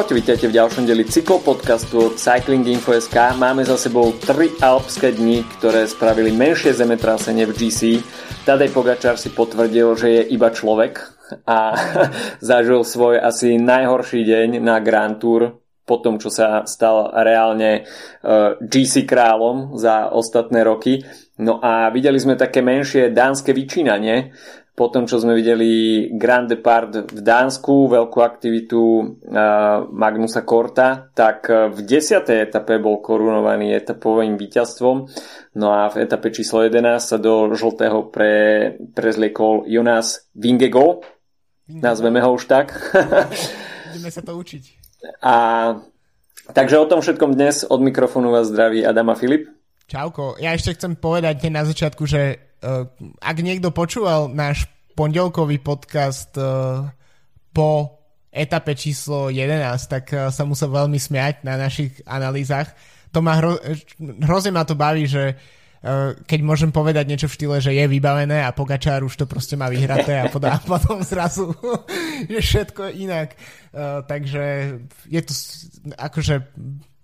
Čaute, vítajte v ďalšom deli cyklopodcastu od Cycling Info.sk. Máme za sebou tri alpské dni, ktoré spravili menšie zemetrasenie v GC. Tadej Pogačar si potvrdil, že je iba človek a zažil svoj asi najhorší deň na Grand Tour po tom, čo sa stal reálne e, GC kráľom za ostatné roky. No a videli sme také menšie dánske vyčínanie po tom, čo sme videli Grand Depart v Dánsku, veľkú aktivitu uh, Magnusa Korta, tak v 10. etape bol korunovaný etapovým víťazstvom. No a v etape číslo 11 sa do žltého pre, prezliekol Jonas Vingego. Nazveme ho už tak. Ideme sa to učiť. A takže o tom všetkom dnes od mikrofónu vás zdraví Adama Filip. Čauko, ja ešte chcem povedať na začiatku, že ak niekto počúval náš pondelkový podcast uh, po etape číslo 11, tak uh, sa musel veľmi smiať na našich analýzach. To ma hro, hrozne ma to baví, že keď môžem povedať niečo v štýle, že je vybavené a Pogačár už to proste má vyhraté a, podá, potom zrazu je všetko inak. Takže je to akože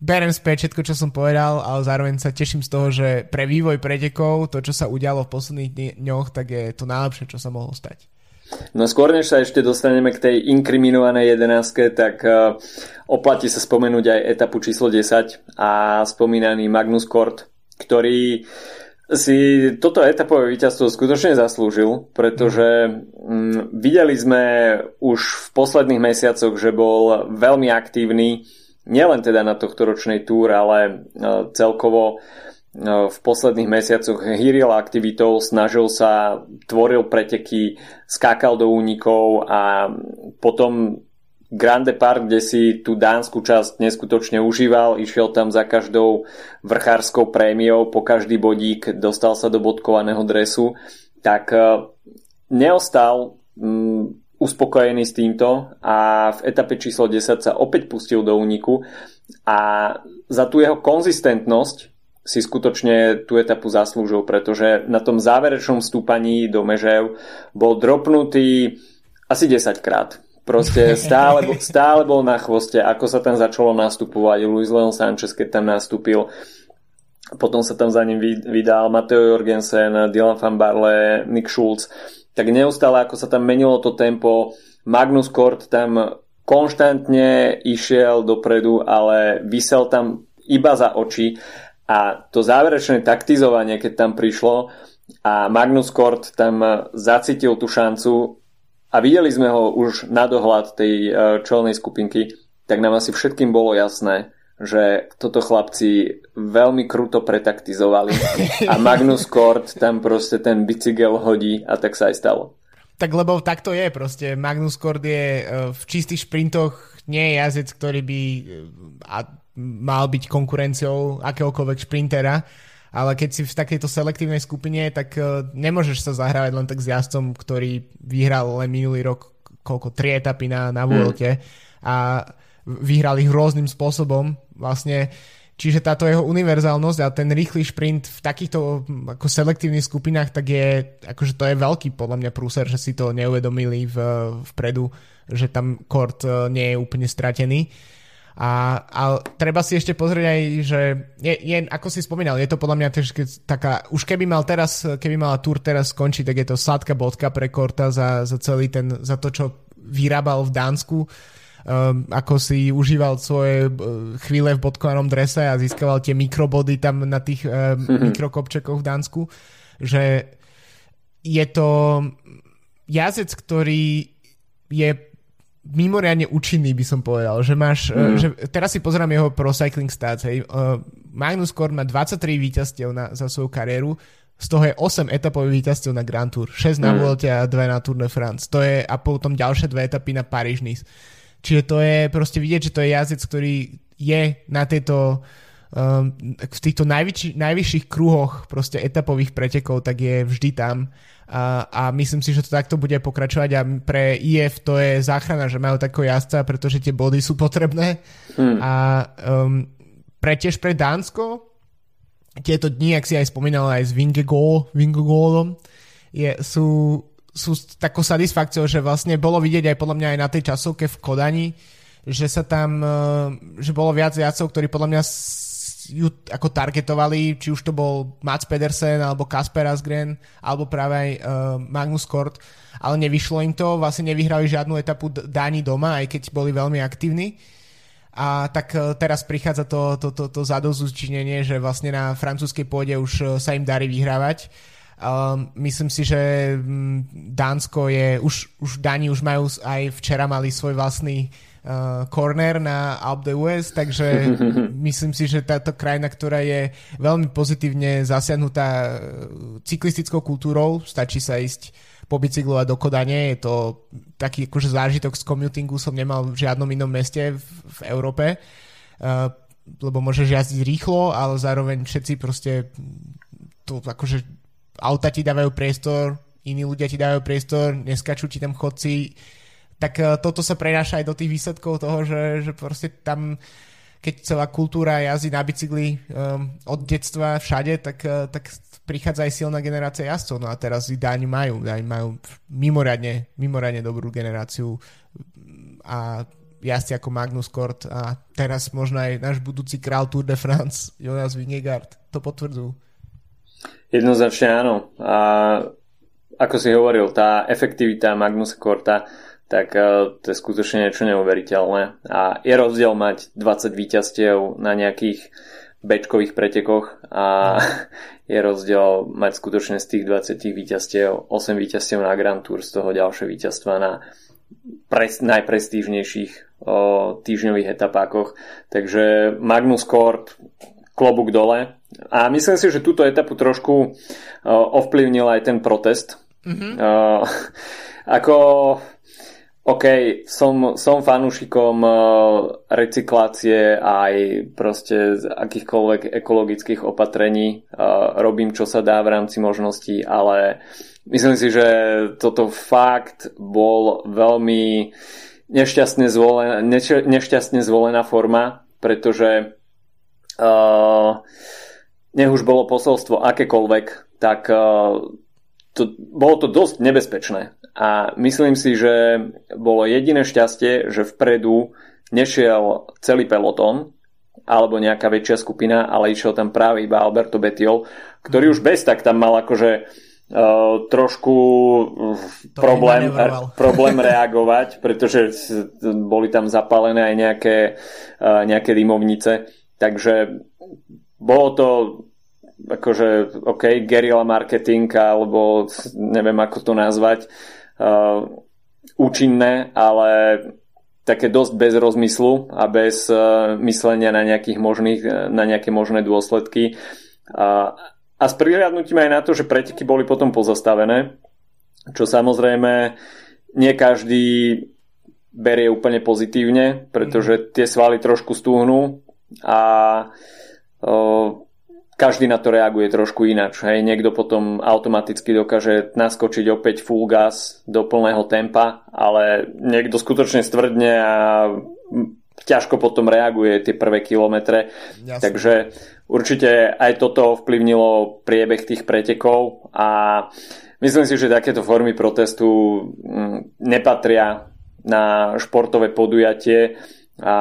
berem späť všetko, čo som povedal, ale zároveň sa teším z toho, že pre vývoj pretekov, to, čo sa udialo v posledných dňoch, tak je to najlepšie, čo sa mohlo stať. No skôr, než sa ešte dostaneme k tej inkriminovanej jedenáctke, tak uh, oplatí sa spomenúť aj etapu číslo 10 a spomínaný Magnus Kort, ktorý si toto etapové víťazstvo skutočne zaslúžil, pretože um, videli sme už v posledných mesiacoch, že bol veľmi aktívny nielen teda na tohto ročnej túr, ale e, celkovo e, v posledných mesiacoch hýril aktivitou, snažil sa, tvoril preteky, skákal do únikov a potom Grande Park, kde si tú dánsku časť neskutočne užíval, išiel tam za každou vrchárskou prémiou, po každý bodík dostal sa do bodkovaného dresu, tak e, neostal uspokojený s týmto a v etape číslo 10 sa opäť pustil do úniku a za tú jeho konzistentnosť si skutočne tú etapu zaslúžil, pretože na tom záverečnom stúpaní do Mežev bol dropnutý asi 10 krát. Proste stále, stále bol na chvoste, ako sa tam začalo nastupovať. Luis Leon Sanchez, keď tam nastúpil, potom sa tam za ním vydal Mateo Jorgensen, Dylan van Barle, Nick Schulz tak neustále ako sa tam menilo to tempo, Magnus Kort tam konštantne išiel dopredu, ale vysel tam iba za oči. A to záverečné taktizovanie, keď tam prišlo a Magnus Kort tam zacítil tú šancu a videli sme ho už na dohľad tej eh, čelnej skupinky, tak nám asi všetkým bolo jasné, že toto chlapci veľmi kruto pretaktizovali a Magnus Kort tam proste ten bicykel hodí a tak sa aj stalo. Tak lebo takto je proste. Magnus Kort je e, v čistých šprintoch nie je jazdec, ktorý by e, a mal byť konkurenciou akéhokoľvek šprintera, ale keď si v takejto selektívnej skupine, tak e, nemôžeš sa zahrávať len tak s jazdcom, ktorý vyhral len minulý rok koľko, tri etapy na, na Vuelte hmm. a vyhral ich rôznym spôsobom vlastne Čiže táto jeho univerzálnosť a ten rýchly šprint v takýchto ako selektívnych skupinách, tak je, akože to je veľký podľa mňa prúser, že si to neuvedomili v, vpredu, že tam kort e, nie je úplne stratený. A, a treba si ešte pozrieť aj, že je, je, ako si spomínal, je to podľa mňa tiež taká, už keby mal teraz, keby mala túr teraz skončiť, tak je to sladká bodka pre Korta za, za celý ten, za to, čo vyrábal v Dánsku um, ako si užíval svoje uh, chvíle v bodkovanom drese a získaval tie mikrobody tam na tých uh, mikrokopčekoch v Dánsku, že je to jazdec, ktorý je mimoriadne účinný, by som povedal. Že máš, mm. že teraz si pozerám jeho Pro Cycling Stats. Hej. Magnus Kort má 23 víťazstiev na, za svoju kariéru, z toho je 8 etapových víťazstiev na Grand Tour, 6 na mm. Vuelte a 2 na Tour de France. To je a potom ďalšie dve etapy na Paríž-Nice. Čiže to je proste vidieť, že to je jazdec, ktorý je na tejto um, v týchto najvyšši, najvyšších kruhoch proste etapových pretekov, tak je vždy tam a, a myslím si, že to takto bude pokračovať a pre IF to je záchrana, že majú takého jazdca, pretože tie body sú potrebné hmm. a um, pre tiež pre Dánsko tieto dni, ak si aj spomínal aj s Vingegolom, je, sú sú takou satisfakciou, že vlastne bolo vidieť aj podľa mňa aj na tej časovke v Kodani, že sa tam, že bolo viac jazdcov, ktorí podľa mňa ju ako targetovali, či už to bol Mats Pedersen, alebo Kasper Asgren, alebo práve aj uh, Magnus Kort, ale nevyšlo im to, vlastne nevyhrali žiadnu etapu Dáni doma, aj keď boli veľmi aktívni. A tak uh, teraz prichádza to, to, to, to zadozúčinenie, že vlastne na francúzskej pôde už sa im darí vyhrávať. Um, myslím si, že um, Dánsko je, už, už Dáni už majú, aj včera mali svoj vlastný uh, corner na Alp de West, takže myslím si, že táto krajina, ktorá je veľmi pozitívne zasiahnutá uh, cyklistickou kultúrou, stačí sa ísť po bicyklu a do Kodane, je to taký akože zážitok z commutingu som nemal v žiadnom inom meste v, v Európe, uh, lebo môžeš jazdiť rýchlo, ale zároveň všetci proste to akože auta ti dávajú priestor, iní ľudia ti dávajú priestor, neskačú ti tam chodci, tak uh, toto sa prenáša aj do tých výsledkov toho, že, že proste tam keď celá kultúra jazdy na bicykli um, od detstva všade, tak, uh, tak prichádza aj silná generácia jazdcov. No a teraz Dáni majú, Dáni majú mimoriadne, mimoriadne dobrú generáciu a jazdci ako Magnus Kort a teraz možno aj náš budúci král Tour de France, Jonas Vingegaard, to potvrdzujú. Jednoznačne áno. A ako si hovoril, tá efektivita Magnusa Korta tak uh, to je skutočne niečo neuveriteľné. A je rozdiel mať 20 víťazstiev na nejakých bečkových pretekoch a je rozdiel mať skutočne z tých 20 víťazstiev 8 víťazstiev na Grand Tour, z toho ďalšie víťazstva na pres, najprestížnejších o, týždňových etapákoch. Takže Magnus Kort, klobúk dole. A myslím si, že túto etapu trošku ovplyvnil aj ten protest. Mm-hmm. Ako OK, som, som fanúšikom recyklácie aj proste z akýchkoľvek ekologických opatrení. Robím, čo sa dá v rámci možností, ale myslím si, že toto fakt bol veľmi nešťastne zvolená, nešťastne zvolená forma, pretože uh, nech už bolo posolstvo akékoľvek, tak uh, to, bolo to dosť nebezpečné. A myslím si, že bolo jediné šťastie, že vpredu nešiel celý pelotón alebo nejaká väčšia skupina, ale išiel tam práve iba Alberto Betiol, ktorý už bez tak tam mal akože Uh, trošku to problém, problém reagovať, pretože boli tam zapálené aj nejaké, uh, nejaké dymovnice. Takže bolo to akože, OK, guerrilla marketing, alebo neviem ako to nazvať, uh, účinné, ale také dosť bez rozmyslu a bez uh, myslenia na, nejakých možných, na nejaké možné dôsledky. Uh, a s prihľadnutím aj na to, že preteky boli potom pozastavené, čo samozrejme nie každý berie úplne pozitívne, pretože mhm. tie svaly trošku stúhnú a uh, každý na to reaguje trošku ináč. Hej. Niekto potom automaticky dokáže naskočiť opäť full gas do plného tempa, ale niekto skutočne stvrdne a ťažko potom reaguje tie prvé kilometre. Jasne. Takže určite aj toto vplyvnilo priebeh tých pretekov a myslím si, že takéto formy protestu mm, nepatria na športové podujatie a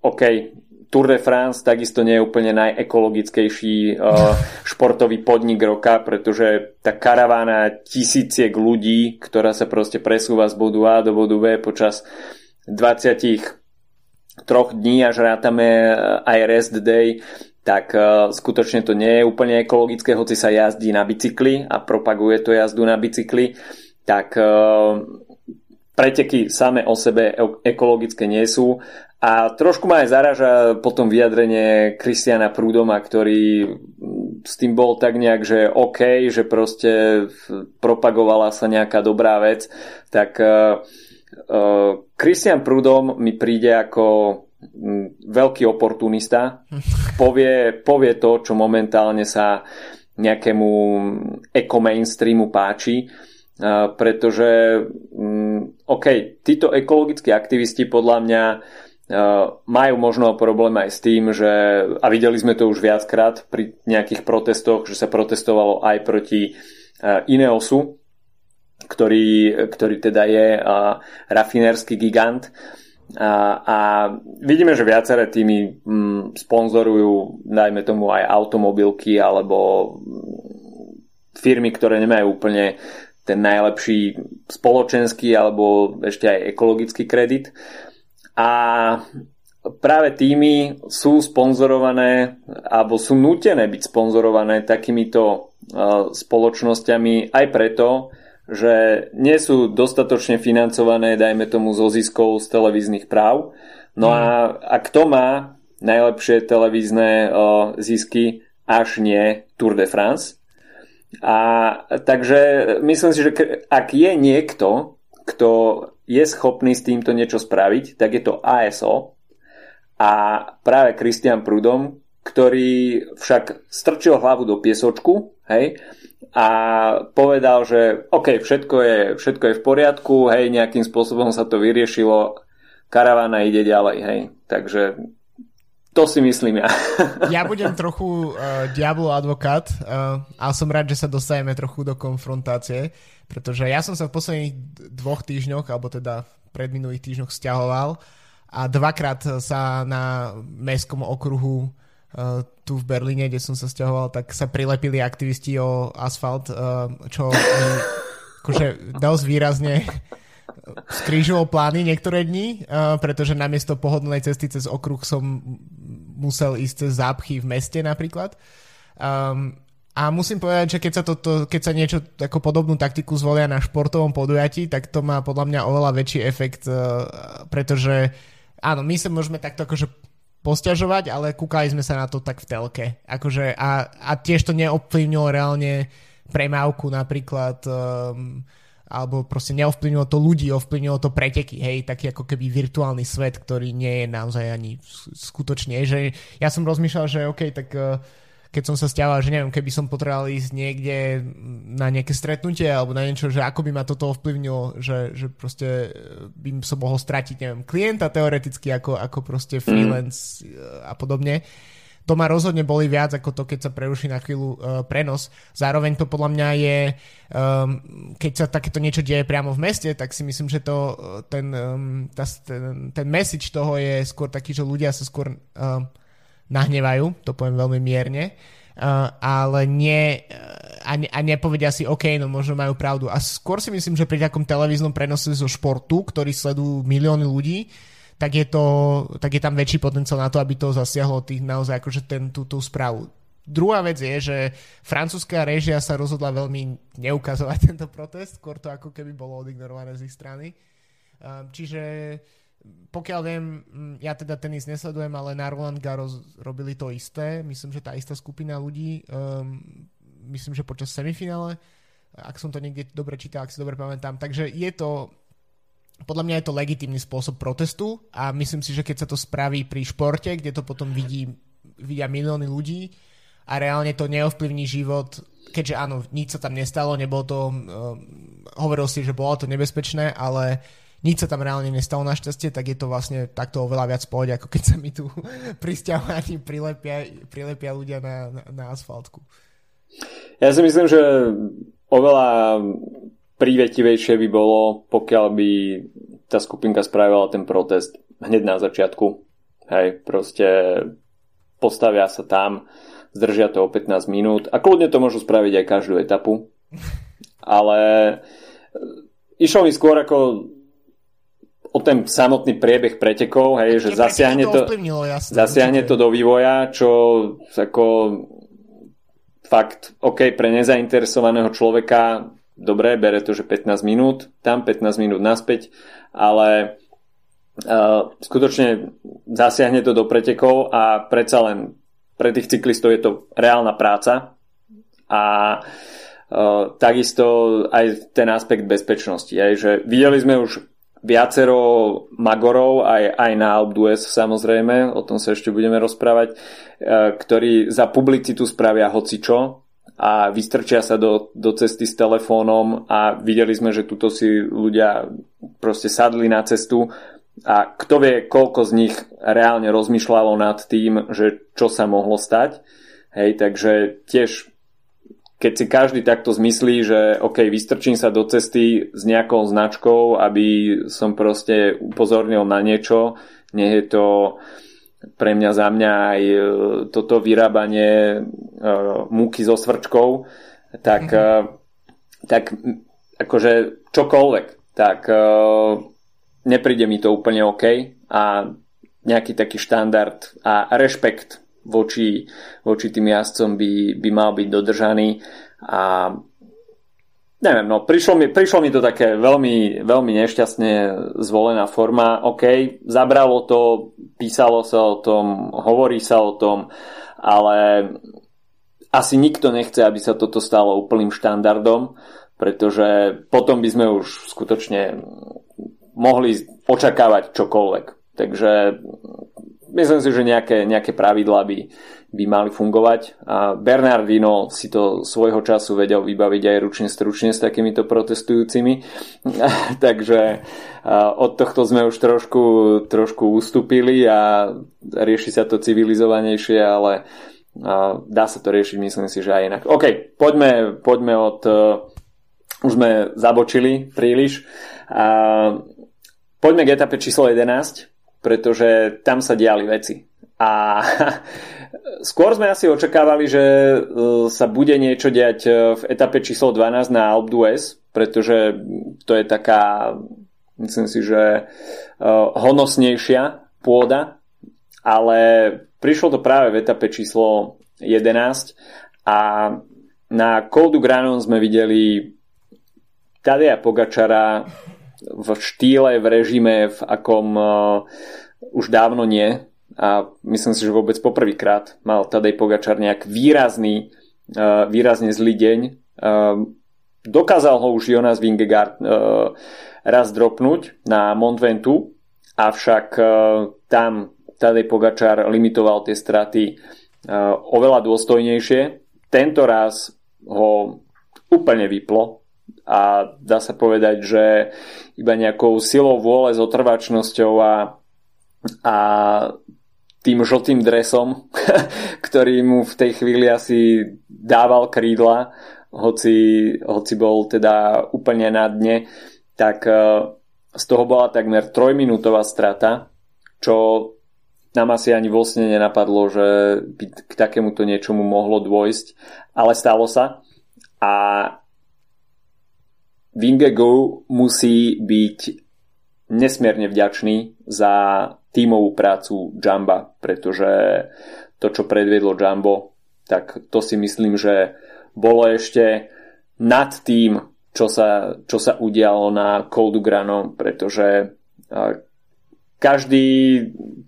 OK, Tour de France takisto nie je úplne najekologickejší uh, športový podnik roka, pretože tá karavána tisíciek ľudí, ktorá sa proste presúva z bodu A do bodu B počas 20 troch dní, až rátame eh, aj rest day, tak uh, skutočne to nie je úplne ekologické, hoci sa jazdí na bicykli a propaguje to jazdu na bicykli, tak preteky same o sebe ekologické nie sú a trošku ma aj zaraža potom vyjadrenie Kristiana Prúdoma, ktorý s tým bol tak nejak, že OK, že proste propagovala sa nejaká dobrá vec, tak Kristian uh, uh, Prúdom mi príde ako veľký oportunista. Povie, povie to, čo momentálne sa nejakému eko-mainstreamu páči, uh, pretože OK, títo ekologickí aktivisti podľa mňa majú možno problém aj s tým, že, a videli sme to už viackrát pri nejakých protestoch, že sa protestovalo aj proti Ineosu, ktorý, ktorý teda je rafinérsky gigant A, a vidíme, že viaceré týmy mm, sponzorujú, dajme tomu aj automobilky alebo mm, firmy, ktoré nemajú úplne ten najlepší spoločenský alebo ešte aj ekologický kredit. A práve týmy sú sponzorované alebo sú nútené byť sponzorované takýmito uh, spoločnosťami aj preto, že nie sú dostatočne financované, dajme tomu, zo ziskov z televíznych práv. No a, a kto má najlepšie televízne o, zisky, až nie Tour de France. A takže myslím si, že ak je niekto, kto je schopný s týmto niečo spraviť, tak je to ASO a práve Christian Prudom, ktorý však strčil hlavu do piesočku, hej, a povedal, že OK, všetko je, všetko je v poriadku, hej, nejakým spôsobom sa to vyriešilo, karavana ide ďalej, hej. Takže to si myslím ja. ja budem trochu uh, diablo advokát uh, a som rád, že sa dostaneme trochu do konfrontácie, pretože ja som sa v posledných dvoch týždňoch, alebo teda pred minulých týždňoch stiahoval a dvakrát sa na mestskom okruhu Uh, tu v Berlíne, kde som sa stiahoval, tak sa prilepili aktivisti o asfalt, čo mi akože dosť výrazne skrížilo plány niektoré dni, pretože namiesto pohodlnej cesty cez okruh som musel ísť cez zápchy v meste napríklad. Um, a musím povedať, že keď sa, to, keď sa niečo ako podobnú taktiku zvolia na športovom podujatí, tak to má podľa mňa oveľa väčší efekt, uh, pretože áno, my sa môžeme takto akože posťažovať, ale kúkali sme sa na to tak v telke. Akože a, a tiež to neovplyvnilo reálne premávku napríklad um, alebo proste neovplyvnilo to ľudí, ovplyvnilo to preteky, hej, taký ako keby virtuálny svet, ktorý nie je naozaj ani skutočne, že ja som rozmýšľal, že OK, tak uh, keď som sa stiaval, že neviem, keby som potreboval ísť niekde na nejaké stretnutie alebo na niečo, že ako by ma toto ovplyvnilo, že, že proste e, by som mohol stratiť, neviem, klienta teoreticky ako, ako proste mhm. freelance mm. a podobne. To ma rozhodne boli viac ako to, keď sa preruší na chvíľu uh, prenos. Zároveň to podľa mňa je, um, keď sa takéto niečo deje priamo v meste, tak si myslím, že to, ten, um, tá, ten, ten message toho je skôr taký, že ľudia sa skôr um, nahnevajú, to poviem veľmi mierne, uh, ale nie, a, ne, a nepovedia si, OK, no možno majú pravdu. A skôr si myslím, že pri takom televíznom prenose zo športu, ktorý sledujú milióny ľudí, tak je, to, tak je tam väčší potenciál na to, aby to zasiahlo tých naozaj akože ten, tú, tú správu. Druhá vec je, že francúzska režia sa rozhodla veľmi neukazovať tento protest, skôr to ako keby bolo odignorované z ich strany. Um, čiže pokiaľ viem, mm, ja teda tenis nesledujem, ale na Roland Garros robili to isté. Myslím, že tá istá skupina ľudí, um, myslím, že počas semifinále, ak som to niekde dobre čítal, ak si dobre pamätám. Takže je to, podľa mňa je to legitímny spôsob protestu a myslím si, že keď sa to spraví pri športe, kde to potom vidí, vidia milióny ľudí a reálne to neovplyvní život, keďže áno, nič sa tam nestalo, nebolo to, um, hovoril si, že bolo to nebezpečné, ale nič sa tam reálne nestalo našťastie, tak je to vlastne takto oveľa viac pohode, ako keď sa mi tu prisťahovaní prilepia, prilepia ľudia na, na, na asfaltku. Ja si myslím, že oveľa prívetivejšie by bolo, pokiaľ by tá skupinka spravila ten protest hneď na začiatku. Hej, proste postavia sa tam, zdržia to o 15 minút a kľudne to môžu spraviť aj každú etapu. Ale išlo mi skôr ako o ten samotný priebeh pretekov, hej, že zasiahne to, jasne, zasiahne to do vývoja, čo ako fakt, OK, pre nezainteresovaného človeka dobre, bere to, že 15 minút, tam 15 minút naspäť, ale uh, skutočne zasiahne to do pretekov a predsa len pre tých cyklistov je to reálna práca a uh, takisto aj ten aspekt bezpečnosti. Aj, že videli sme už viacero magorov, aj, aj na Alpdues samozrejme, o tom sa ešte budeme rozprávať, e, ktorí za publicitu spravia hocičo a vystrčia sa do, do cesty s telefónom a videli sme, že tuto si ľudia proste sadli na cestu a kto vie, koľko z nich reálne rozmýšľalo nad tým, že čo sa mohlo stať. Hej, takže tiež keď si každý takto zmyslí, že OK, vystrčím sa do cesty s nejakou značkou, aby som proste upozornil na niečo, nie je to pre mňa za mňa aj e, toto vyrábanie uh, múky so svrčkou, tak, mm-hmm. tak akože čokoľvek, tak nepríde mi to úplne OK a nejaký taký štandard a rešpekt voči, voči tým jazdcom by, by mal byť dodržaný a neviem, no prišlo mi, prišlo mi to také veľmi, veľmi nešťastne zvolená forma, OK, zabralo to, písalo sa o tom, hovorí sa o tom, ale asi nikto nechce, aby sa toto stalo úplným štandardom, pretože potom by sme už skutočne mohli očakávať čokoľvek. Takže myslím si, že nejaké, nejaké pravidlá by, by mali fungovať. A Bernardino si to svojho času vedel vybaviť aj ručne stručne s takýmito protestujúcimi. Takže od tohto sme už trošku, trošku ustúpili a rieši sa to civilizovanejšie, ale dá sa to riešiť, myslím si, že aj inak. OK, poďme, poďme od... Už sme zabočili príliš. Poďme k etape číslo 11 pretože tam sa diali veci. A skôr sme asi očakávali, že e, sa bude niečo diať e, v etape číslo 12 na Alp d'Huez, pretože to je taká, myslím si, že e, honosnejšia pôda, ale prišlo to práve v etape číslo 11 a na Col du Granon sme videli Tadea Pogačara v štýle, v režime, v akom uh, už dávno nie a myslím si, že vôbec poprvýkrát mal Tadej Pogačar nejak výrazný, uh, výrazne zlý deň. Uh, dokázal ho už Jonas Vingegaard raz dropnúť na Montventu, avšak tam Tadej Pogačar limitoval tie straty oveľa dôstojnejšie. Tento raz ho úplne vyplo a dá sa povedať, že iba nejakou silou vôle, otrvačnosťou a, a tým žltým dresom, ktorý mu v tej chvíli asi dával krídla, hoci, hoci bol teda úplne na dne, tak e, z toho bola takmer trojminútová strata, čo nám asi ani vlastne nenapadlo, že by k takémuto niečomu mohlo dôjsť, ale stalo sa. A Wingego musí byť nesmierne vďačný za tímovú prácu Jamba, pretože to, čo predviedlo Jumbo, tak to si myslím, že bolo ešte nad tým, čo sa, čo sa udialo na Coldu Grano, pretože každý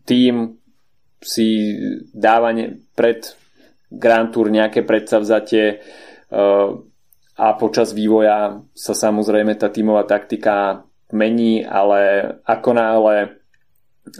tým si dáva pred Grand Tour nejaké predsavzatie a počas vývoja sa samozrejme tá tímová taktika mení, ale ako náhle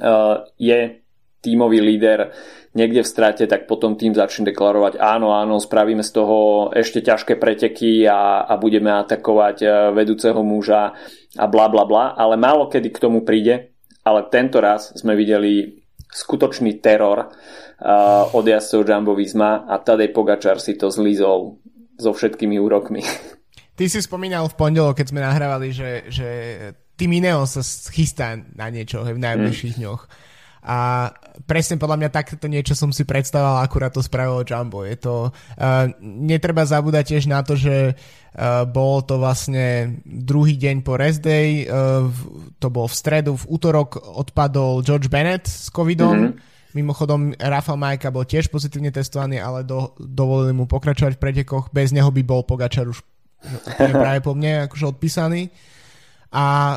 uh, je tímový líder niekde v strate, tak potom tým začne deklarovať áno, áno, spravíme z toho ešte ťažké preteky a, a budeme atakovať uh, vedúceho muža a bla bla bla, ale málo kedy k tomu príde, ale tento raz sme videli skutočný teror uh, od jazdcov Jumbo Visma a Tadej Pogačar si to zlízol so všetkými úrokmi. Ty si spomínal v pondelok, keď sme nahrávali, že, že tým Ineo sa chystá na niečo v najbližších mm. dňoch. A presne podľa mňa takéto niečo som si predstavoval, akurát to spravilo Jumbo. Je to, uh, netreba zabúdať tiež na to, že uh, bol to vlastne druhý deň po rest day, uh, to bol v stredu, v útorok odpadol George Bennett s covidom, mm-hmm Mimochodom, Rafael Majka bol tiež pozitívne testovaný, ale do, dovolili mu pokračovať v pretekoch. Bez neho by bol Pogačar už práve po mne akože odpísaný. A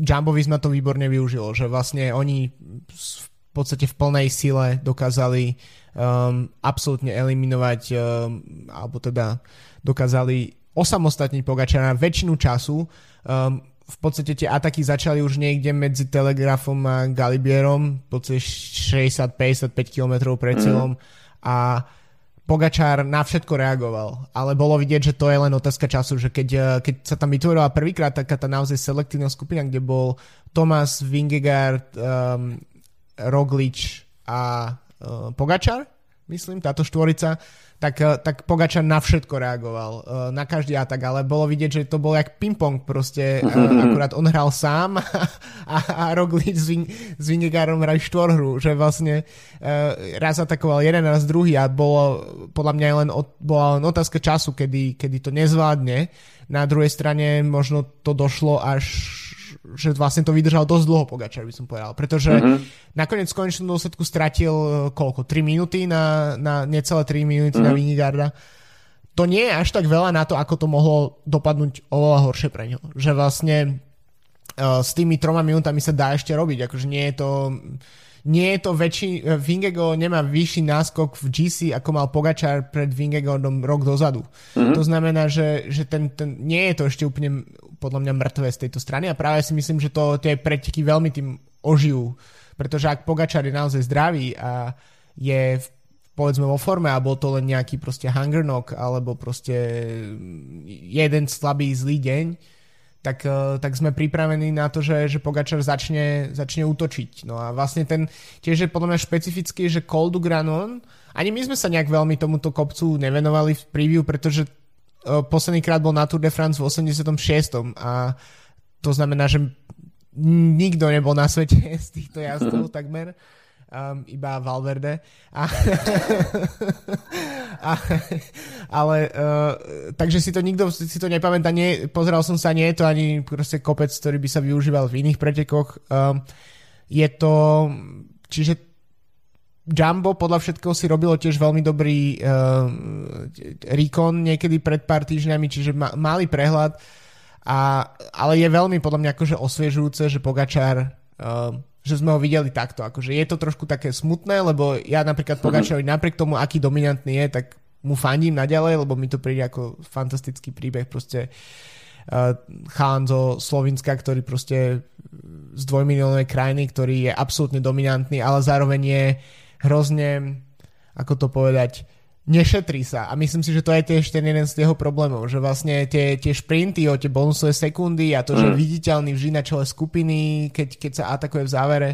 Jumbo Visma to výborne využilo, že vlastne oni v podstate v plnej sile dokázali um, absolútne eliminovať, um, alebo teda dokázali osamostatniť Pogačara väčšinu času. Um, v podstate tie ataky začali už niekde medzi Telegrafom a Galibierom, v podstate 60-55 km pred cieľom mm. a Pogačár na všetko reagoval, ale bolo vidieť, že to je len otázka času, že keď, eh, keď sa tam vytvorila prvýkrát taká tá naozaj selektívna skupina, kde bol Thomas, Vingegaard, um, Roglič a uh, Pogačar, myslím, táto štvorica, tak, eh, tak Pogačar na všetko reagoval, eh, na každý atak, ale bolo vidieť, že to bol jak ping-pong proste, akurát on hral sám a, a Roglic s, Vin, s Vingegaardom hrali štvorhru, že vlastne raz atakoval jeden, raz druhý a bolo, podľa mňa len, bola len otázka času, kedy, kedy to nezvládne. Na druhej strane možno to došlo až že vlastne to vydržal dosť dlho Pogačar, by som povedal, pretože uh-huh. nakoniec v konečnom dôsledku stratil e, koľko? 3 minúty na, na necelé 3 minúty uh-huh. na mhm. Vinigarda. To nie je až tak veľa na to, ako to mohlo dopadnúť oveľa horšie pre ňo. Že vlastne uh, s tými troma minútami sa dá ešte robiť, akože nie je to nie je to väčší, e, Vingego nemá vyšší náskok v GC, ako mal Pogačar pred Vingegodom rok dozadu. Mm-hmm. To znamená, že, že ten, ten, nie je to ešte úplne podľa mňa mŕtve z tejto strany a práve si myslím, že to tie preteky veľmi tým ožijú, pretože ak Pogačar je naozaj zdravý a je v povedzme vo forme a bol to len nejaký proste hunger knock alebo proste jeden slabý zlý deň, tak, eh, tak sme pripravení na to, že, že Pogačar začne, začne útočiť. No a vlastne ten tiež je podľa mňa špecifický, že Coldu Granon, ani my sme sa nejak veľmi tomuto kopcu nevenovali v preview, pretože uh, posledný krát bol na Tour de France v 86. a to znamená, že nikto nebol na svete z týchto jazdov takmer um, iba Valverde. A, a, ale uh, takže si to nikto si to nepamätá, nie, pozeral som sa, nie je to ani proste kopec, ktorý by sa využíval v iných pretekoch. Um, je to, čiže Jumbo podľa všetkého si robilo tiež veľmi dobrý uh, recon niekedy pred pár týždňami, čiže ma, mali prehľad, a, ale je veľmi podľa mňa akože osviežujúce, že Pogačar že sme ho videli takto. Akože je to trošku také smutné, lebo ja napríklad Pogačarovi napriek tomu, aký dominantný je, tak mu fandím naďalej, lebo mi to príde ako fantastický príbeh proste uh, chán zo Slovenska, ktorý proste z dvojmiliónovej krajiny, ktorý je absolútne dominantný, ale zároveň je hrozne, ako to povedať, nešetrí sa a myslím si, že to je tiež ten jeden z jeho problémov, že vlastne tie, tie šprinty o tie bonusové sekundy a to, že mm. viditeľný vždy na čele skupiny, keď, keď sa atakuje v závere,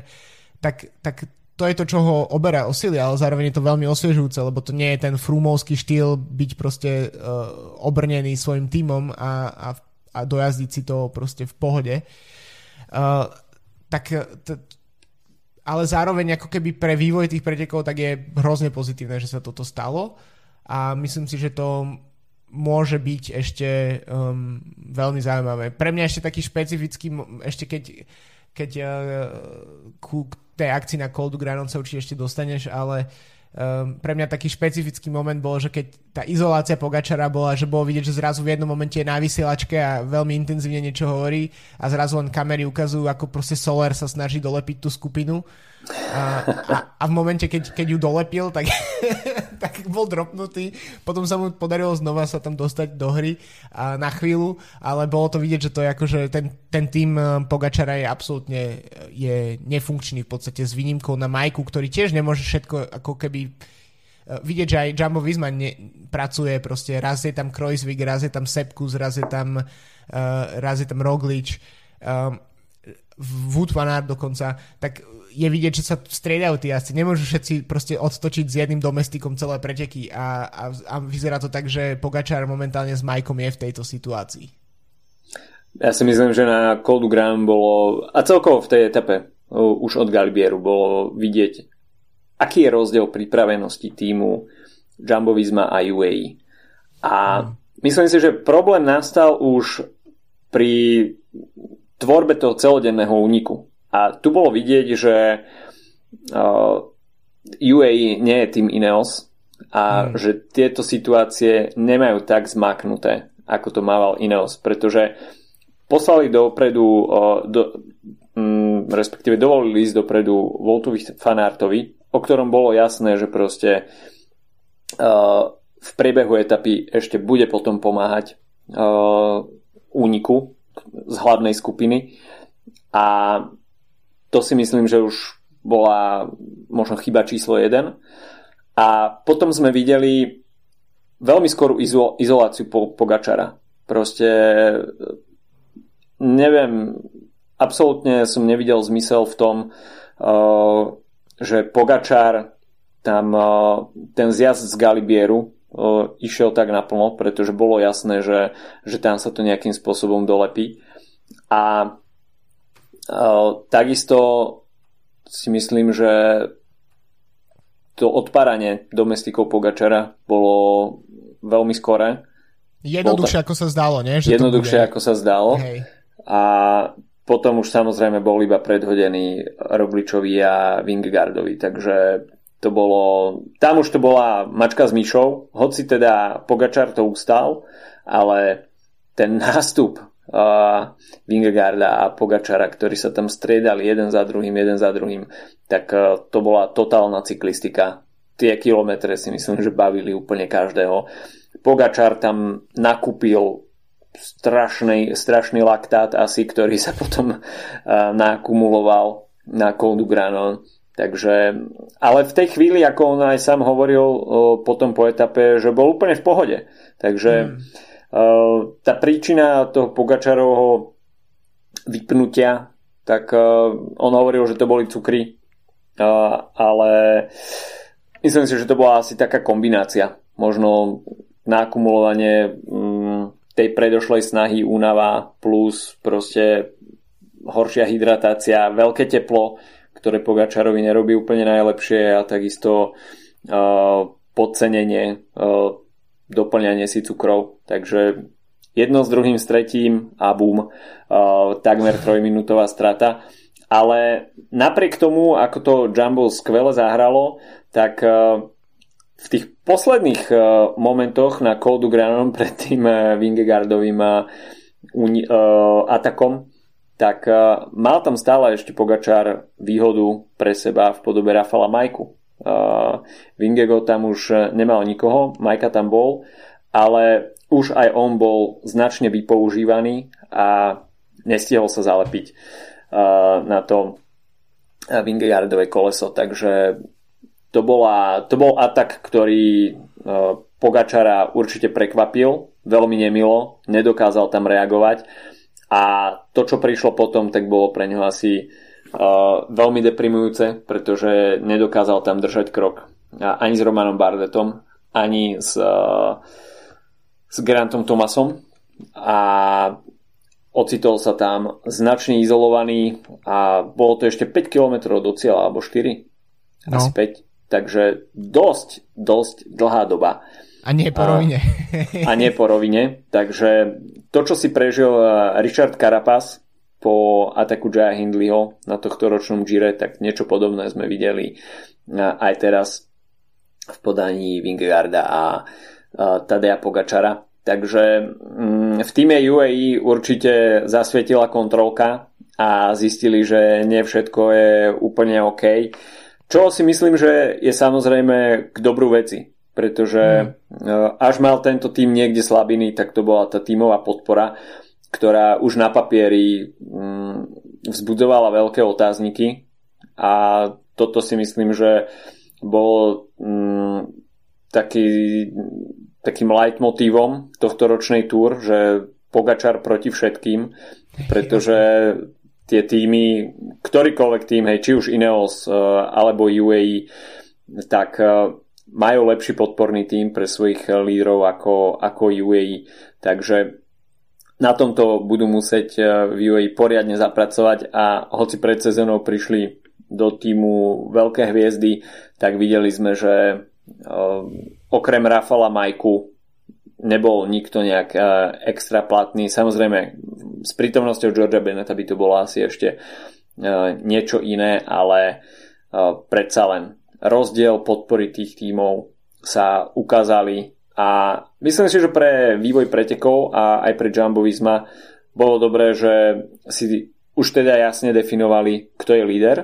tak, tak to je to, čo ho oberá o sily, ale zároveň je to veľmi osviežujúce, lebo to nie je ten frúmovský štýl byť proste uh, obrnený svojim tímom a, a, a dojazdiť si to proste v pohode. Uh, tak t- ale zároveň ako keby pre vývoj tých pretekov tak je hrozne pozitívne, že sa toto stalo a myslím si, že to môže byť ešte um, veľmi zaujímavé. Pre mňa ešte taký špecifický, ešte keď, keď uh, ku tej akcii na Cold Granon sa určite ešte dostaneš, ale um, pre mňa taký špecifický moment bol, že keď tá izolácia Pogačara bola, že bolo vidieť, že zrazu v jednom momente je na vysielačke a veľmi intenzívne niečo hovorí a zrazu len kamery ukazujú, ako proste Soler sa snaží dolepiť tú skupinu a, a, a v momente, keď, keď ju dolepil, tak, tak bol dropnutý. Potom sa mu podarilo znova sa tam dostať do hry a na chvíľu, ale bolo to vidieť, že to je akože ten, ten tým eh, Pogačara je absolútne eh, je nefunkčný v podstate s výnimkou na Majku, ktorý tiež nemôže všetko ako keby eh, vidieť, že aj Jumbo Visma ne, pracuje proste, raz je tam Kreuzvik, raz je tam Sepkus, raz je tam uh, raz je tam Roglič um, Wood Van Aert dokonca, tak je vidieť, že sa striedajú tí jazdci. Nemôžu všetci proste odtočiť s jedným domestikom celé preteky a, a, a vyzerá to tak, že Pogačar momentálne s Majkom je v tejto situácii. Ja si myslím, že na Coldu Gram bolo, a celkovo v tej etape už od Galibieru bolo vidieť, aký je rozdiel pripravenosti týmu Jumbo Visma a UAE. A mm. myslím si, že problém nastal už pri tvorbe toho celodenného úniku. A tu bolo vidieť, že uh, UAE nie je tým Ineos a hmm. že tieto situácie nemajú tak zmaknuté, ako to mával Ineos, pretože poslali dopredu, uh, do, um, respektíve dovolili ísť dopredu Voltovi Fanartovi, o ktorom bolo jasné, že proste uh, v priebehu etapy ešte bude potom pomáhať uh, úniku z hlavnej skupiny a to si myslím, že už bola možno chyba číslo 1. A potom sme videli veľmi skorú izo- izoláciu po- Pogačara. Proste neviem, absolútne som nevidel zmysel v tom, uh, že Pogačar tam ten zjazd z Galibieru išiel tak naplno, pretože bolo jasné, že, že tam sa to nejakým spôsobom dolepí. A takisto si myslím, že to odpáranie domestikov Pogačara bolo veľmi skoré. Jednoduchšie ako sa zdalo, nie? Že jednoduchšie bude... ako sa zdalo. Hej. A potom už samozrejme bol iba predhodený Rogličovi a Vingegaardovi, takže to bolo, tam už to bola mačka s myšou, hoci teda Pogačar to ustal, ale ten nástup uh, Vingegaarda a Pogačara, ktorí sa tam striedali jeden za druhým, jeden za druhým, tak uh, to bola totálna cyklistika. Tie kilometre si myslím, že bavili úplne každého. Pogačar tam nakúpil strašný, strašný laktát asi, ktorý sa potom uh, nakumuloval na Col du Granon Takže, ale v tej chvíli, ako on aj sám hovoril potom po etape, že bol úplne v pohode. Takže mm. tá príčina toho Pogačarovho vypnutia, tak on hovoril, že to boli cukry, ale myslím si, že to bola asi taká kombinácia. Možno nakumulovanie mm, tej predošlej snahy únava plus proste horšia hydratácia, veľké teplo, ktoré Pogačarovi nerobí úplne najlepšie a takisto uh, podcenenie, uh, doplňanie si cukrov. Takže jedno s druhým, s tretím a bum, uh, takmer trojminútová strata. Ale napriek tomu, ako to Jumbo skvele zahralo, tak v tých posledných momentoch na Coldu Granon pred tým uh, Vingegaardovým atakom tak uh, mal tam stále ešte Pogačár výhodu pre seba v podobe Rafala Majku. Uh, Vingego tam už nemal nikoho, Majka tam bol, ale už aj on bol značne vypoužívaný a nestihol sa zalepiť na to Vingegaardové koleso, takže to, bola, to bol atak, ktorý Pogačara určite prekvapil, veľmi nemilo, nedokázal tam reagovať a to, čo prišlo potom, tak bolo pre ňo asi uh, veľmi deprimujúce, pretože nedokázal tam držať krok ani s Romanom Bardetom, ani s, uh, s Grantom Thomasom a ocitol sa tam značne izolovaný a bolo to ešte 5 km do cieľa, alebo 4, no. asi 5, takže dosť, dosť dlhá doba. A nie po rovine. A, a nie po rovine. Takže to, čo si prežil eh, Richard Carapaz po ataku Jaya Hindleyho na tohto ročnom Gire, tak niečo podobné sme videli eh, aj teraz v podaní Vingegaarda a eh, Tadea Pogačara. Takže mm, v týme UAE určite zasvietila kontrolka a zistili, že nie všetko je úplne OK. Čo si myslím, že je samozrejme k dobrú veci pretože hmm. až mal tento tým niekde slabiny, tak to bola tá tímová podpora, ktorá už na papieri mm, vzbudzovala veľké otázniky a toto si myslím, že bol mm, taký, takým leitmotívom tohto ročnej túr, že Pogačar proti všetkým, pretože tie týmy, ktorýkoľvek tým, hej, či už Ineos e, alebo UAE, tak e, majú lepší podporný tým pre svojich lídrov ako, ako UAE. Takže na tomto budú musieť eh, v UAE poriadne zapracovať a hoci pred sezónou prišli do týmu veľké hviezdy, tak videli sme, že eh, okrem Rafala Majku nebol nikto nejak eh, extra platný. Samozrejme, s prítomnosťou Georgia Beneta by to bolo asi ešte niečo iné, ale predsa len rozdiel podpory tých tímov sa ukázali. A myslím si, že pre vývoj pretekov a aj pre Jumbo Visma bolo dobré, že si už teda jasne definovali, kto je líder.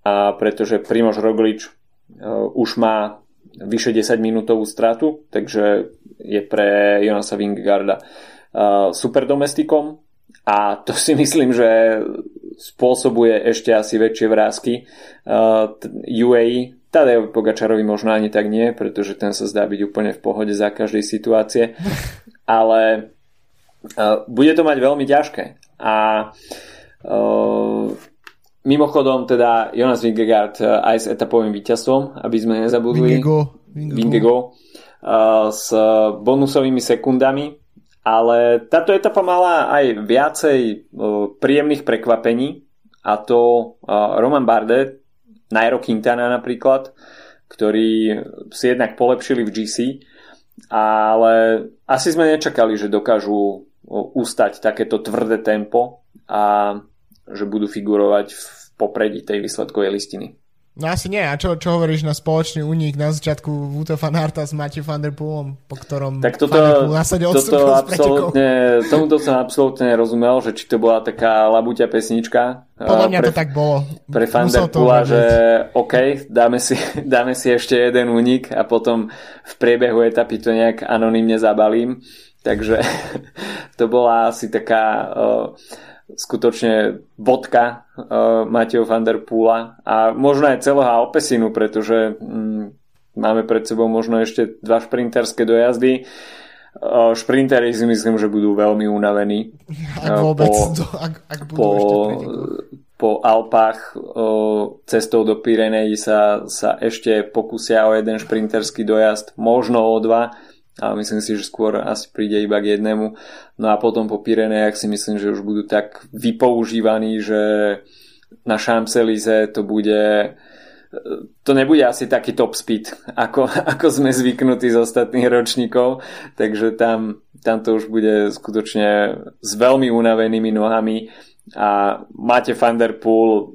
A pretože Primož Roglič uh, už má vyše 10 minútovú stratu, takže je pre Jonasa Vingegaarda uh, super domestikom. A to si myslím, že spôsobuje ešte asi väčšie vrázky uh, UAE. Tadej Pogačarovi možno ani tak nie, pretože ten sa zdá byť úplne v pohode za každej situácie. Ale uh, bude to mať veľmi ťažké. A uh, mimochodom teda Jonas Vingegaard aj s etapovým víťazstvom, aby sme nezabudli. Vingego. Vingego. Vingego s bonusovými sekundami, ale táto etapa mala aj viacej príjemných prekvapení a to Roman Bardet, Nairo Quintana napríklad, ktorí si jednak polepšili v GC, ale asi sme nečakali, že dokážu ustať takéto tvrdé tempo a že budú figurovať v popredí tej výsledkovej listiny. No asi nie. A čo, čo hovoríš na spoločný únik na začiatku Vuto Fanarta s Matthew van der Poolom, po ktorom tak toto, toto absolútne, tomuto som absolútne nerozumel, že či to bola taká labuťa pesnička. Podľa mňa pre, to tak bolo. Pre van der Poola, že OK, dáme si, dáme si ešte jeden únik a potom v priebehu etapy to nejak anonymne zabalím. Takže to bola asi taká uh, skutočne bodka uh, Mateo van der Poola a možno aj celého Alpesinu, pretože um, máme pred sebou možno ešte dva šprinterské dojazdy. Uh, šprintery si myslím, že budú veľmi unavení. Ak uh, vôbec, po, to, ak, ak budú po, ešte po Alpách uh, cestou do Pyrenejí sa, sa ešte pokusia o jeden šprinterský dojazd, možno o dva ale myslím si, že skôr asi príde iba k jednému. No a potom po Pirenejach si myslím, že už budú tak vypoužívaní, že na Champs-Élysées to bude to nebude asi taký top speed, ako, ako sme zvyknutí z ostatných ročníkov, takže tam, tam to už bude skutočne s veľmi unavenými nohami. A máte Van Der Poel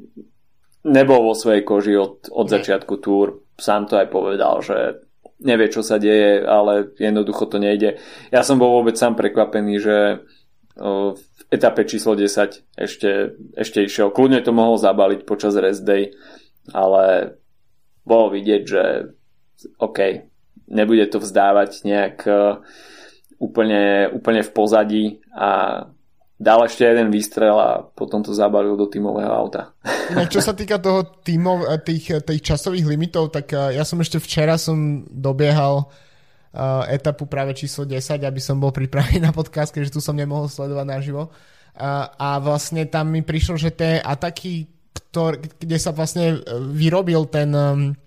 nebol vo svojej koži od, od začiatku túr, sám to aj povedal, že nevie, čo sa deje, ale jednoducho to nejde. Ja som bol vôbec sám prekvapený, že v etape číslo 10 ešte, ešte išiel. Kľudne to mohol zabaliť počas rest day, ale bolo vidieť, že OK, nebude to vzdávať nejak úplne, úplne v pozadí a dal ešte jeden výstrel a potom to zabalil do tímového auta. Inak čo sa týka toho tímov, eh, tých, eh, tých časových limitov, tak eh, ja som ešte včera som dobiehal etapu práve číslo 10, aby som bol pripravený na podcast, keďže tu som nemohol sledovať naživo. Uh, a vlastne tam mi prišlo, že tie ataky, ktor, kde sa vlastne vyrobil ten um, Eh,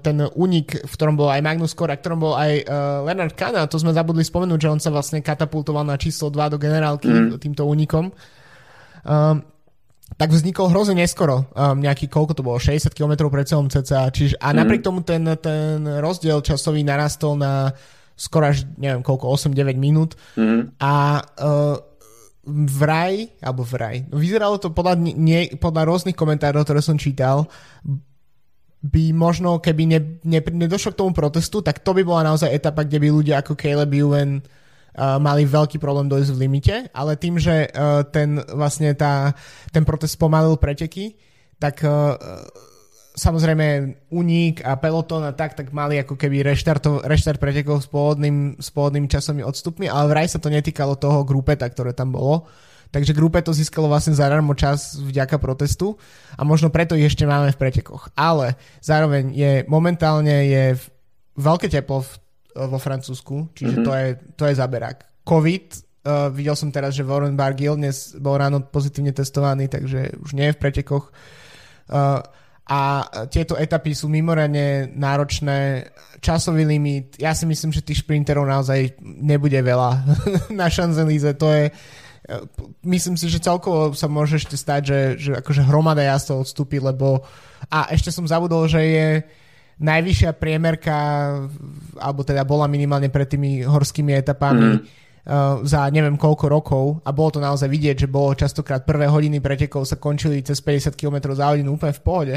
ten únik, v ktorom bol aj Magnus Kora, v ktorom bol aj uh, Leonard Kana, to sme zabudli spomenúť, že on sa vlastne katapultoval na číslo 2 do generálky mm. týmto únikom. Um, tak vznikol hrozne neskoro, um, nejaký, koľko to bolo, 60 km pred celom cca, čiže, a mm. napriek tomu ten, ten rozdiel časový narastol na skoro až, neviem koľko, 8-9 minút mm. a uh, vraj, alebo vraj, vyzeralo to podľa, nie, podľa rôznych komentárov, ktoré som čítal, by možno, keby ne, ne, nedošlo k tomu protestu, tak to by bola naozaj etapa, kde by ľudia ako Caleb Ewan uh, mali veľký problém dojsť v limite, ale tým, že uh, ten vlastne tá, ten protest pomalil preteky, tak uh, samozrejme unik a peloton a tak, tak mali ako keby reštart, reštart pretekov s pôvodným, s pôvodnými časovými odstupmi, ale vraj sa to netýkalo toho grupeta, ktoré tam bolo. Takže grupe to získalo vlastne zadarmo čas vďaka protestu a možno preto ich ešte máme v pretekoch. Ale zároveň je momentálne je veľké teplo v, vo Francúzsku, čiže mm-hmm. to, je, to je zaberák. COVID, uh, videl som teraz, že Warren Bargill dnes bol ráno pozitívne testovaný, takže už nie je v pretekoch. Uh, a tieto etapy sú mimoriadne náročné, časový limit, ja si myslím, že tých šprinterov naozaj nebude veľa na Champs-Élysées, to je myslím si, že celkovo sa môže ešte stať, že, že akože hromada jazdcov odstúpi, lebo a ešte som zabudol, že je najvyššia priemerka, alebo teda bola minimálne pred tými horskými etapami mm. uh, za neviem koľko rokov a bolo to naozaj vidieť, že bolo častokrát prvé hodiny pretekov sa končili cez 50 km za hodinu úplne v pohode.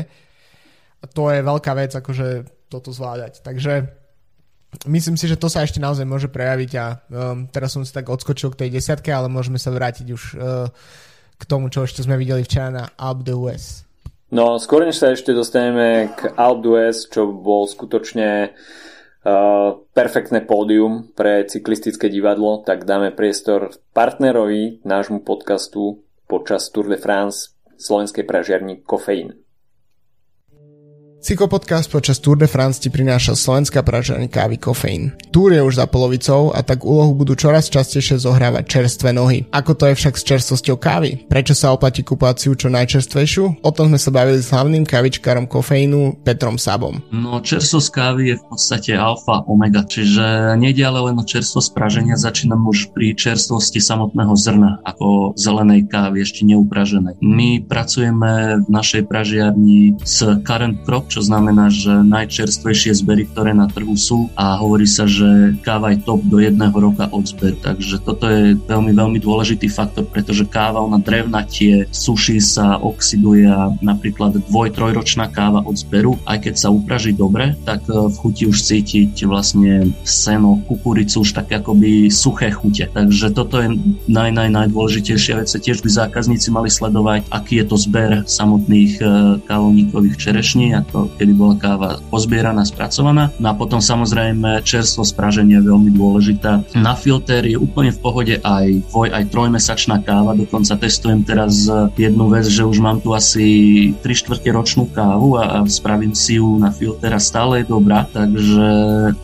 A to je veľká vec, akože toto zvládať. Takže myslím si, že to sa ešte naozaj môže prejaviť a um, teraz som si tak odskočil k tej desiatke, ale môžeme sa vrátiť už uh, k tomu, čo ešte sme videli včera na Alp de US. No, skôr než sa ešte dostaneme k Alp d'Huez, čo bol skutočne uh, perfektné pódium pre cyklistické divadlo, tak dáme priestor partnerovi nášmu podcastu počas Tour de France slovenskej pražiarni Kofeín. Cyklopodcast počas Tour de France ti prináša slovenská praženie kávy Kofeín. Túr je už za polovicou a tak úlohu budú čoraz častejšie zohrávať čerstvé nohy. Ako to je však s čerstvosťou kávy? Prečo sa oplatí kúpať čo najčerstvejšiu? O tom sme sa bavili s hlavným kavičkárom kofeínu Petrom Sabom. No čerstvosť kávy je v podstate alfa omega, čiže nejde ale len o čerstvosť praženia, začínam už pri čerstvosti samotného zrna, ako zelenej kávy, ešte neupraženej. My pracujeme v našej pražiarni s current crop, čo znamená, že najčerstvejšie zbery, ktoré na trhu sú a hovorí sa, že káva je top do jedného roka od zberu. Takže toto je veľmi, veľmi dôležitý faktor, pretože káva ona drevnatie, suší sa, oxiduje a napríklad dvoj, trojročná káva od zberu, aj keď sa upraží dobre, tak e, v chuti už cítiť vlastne seno, kukuricu, už také akoby suché chute. Takže toto je naj, naj, najdôležitejšia vec. Tiež by zákazníci mali sledovať, aký je to zber samotných e, kávovníkových čerešní, ako kedy bola káva pozbieraná, spracovaná. No a potom samozrejme čerstvo spraženia je veľmi dôležitá. Na filter je úplne v pohode aj dvoj, aj trojmesačná káva, dokonca testujem teraz jednu vec, že už mám tu asi 3 čtvrte ročnú kávu a spravím si ju na filter a stále je dobrá, takže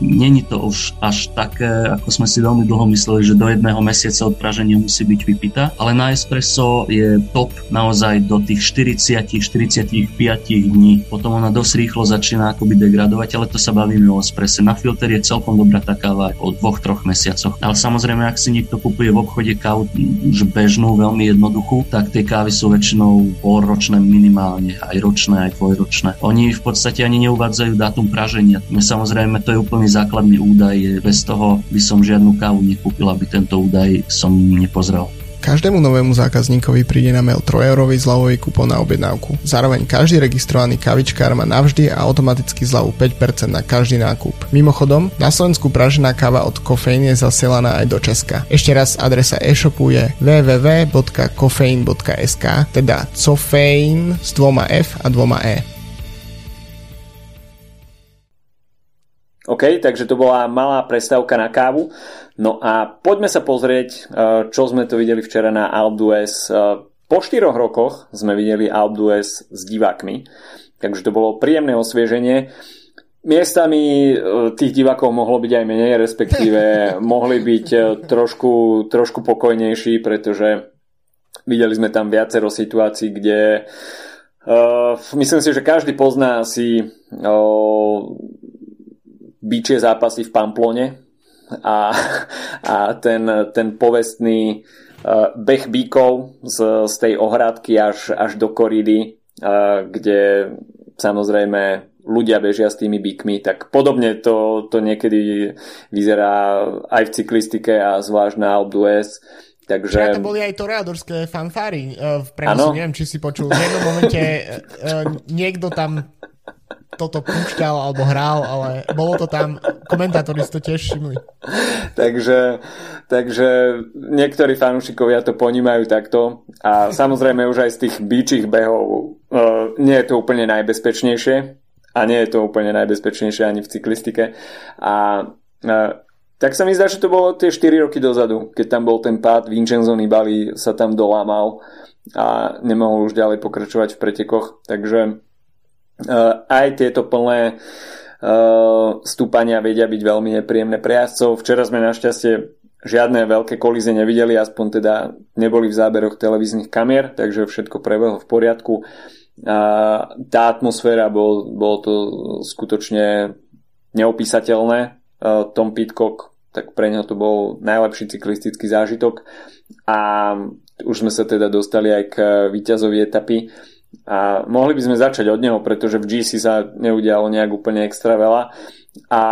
není to už až také, ako sme si veľmi dlho mysleli, že do jedného mesiaca od praženia musí byť vypitá, ale na espresso je top naozaj do tých 40-45 dní. Potom ona dosť rýchlo začína akoby degradovať, ale to sa bavíme o espresse. Na filter je celkom dobrá tá káva po dvoch, troch mesiacoch. Ale samozrejme, ak si niekto kupuje v obchode kávu už bežnú, veľmi jednoduchú, tak tie kávy sú väčšinou polročné minimálne, aj ročné, aj dvojročné. Oni v podstate ani neuvádzajú dátum praženia. No, samozrejme, to je úplný základný údaj. Bez toho by som žiadnu kávu nekúpil, aby tento údaj som nepozrel. Každému novému zákazníkovi príde na mail 3 eurový zľavový kupón na objednávku. Zároveň každý registrovaný kavičkár má navždy a automaticky zľavu 5% na každý nákup. Mimochodom, na Slovensku pražená káva od Kofein je zasielaná aj do Česka. Ešte raz adresa e-shopu je www.kofein.sk teda cofein s dvoma F a dvoma E. OK, takže to bola malá prestávka na kávu. No a poďme sa pozrieť, eh, čo sme to videli včera na Alp Dues. Eh, po štyroch rokoch sme videli Alp Dues s divákmi, takže to bolo príjemné osvieženie. Miestami eh, tých divákov mohlo byť aj menej, respektíve mohli byť trošku, trošku pokojnejší, pretože videli sme tam viacero situácií, kde uh, myslím si, že každý pozná si uh, bičie zápasy v Pamplone, a, a ten, ten povestný uh, beh bíkov z, z tej ohradky až, až do koridy, uh, kde samozrejme ľudia bežia s tými bíkmi, tak podobne to, to niekedy vyzerá aj v cyklistike a zvlášť na Alpe d'Huez. Takže... Ja, to boli aj toreadorské fanfári uh, v prenosu, neviem, či si počul. V jednom momente niekto tam toto púšťal alebo hral, ale bolo to tam, komentátori si to tiež všimli. takže, takže niektorí fanúšikovia to ponímajú takto a samozrejme už aj z tých bíčich behov uh, nie je to úplne najbezpečnejšie a nie je to úplne najbezpečnejšie ani v cyklistike a uh, tak sa mi zdá, že to bolo tie 4 roky dozadu, keď tam bol ten pád, Vincenzo Nibali sa tam dolámal a nemohol už ďalej pokračovať v pretekoch, takže aj tieto plné eh, stúpania vedia byť veľmi nepríjemné pre jazdcov. Včera sme našťastie žiadne veľké kolíze nevideli, aspoň teda neboli v záberoch televíznych kamier, takže všetko prebehlo v poriadku. A tá atmosféra, bol, bolo to skutočne neopísateľné. Eh, Tom Pitcock, tak pre neho to bol najlepší cyklistický zážitok a už sme sa teda dostali aj k víťazovi etapy a mohli by sme začať od neho, pretože v GC sa neudialo nejak úplne extra veľa. A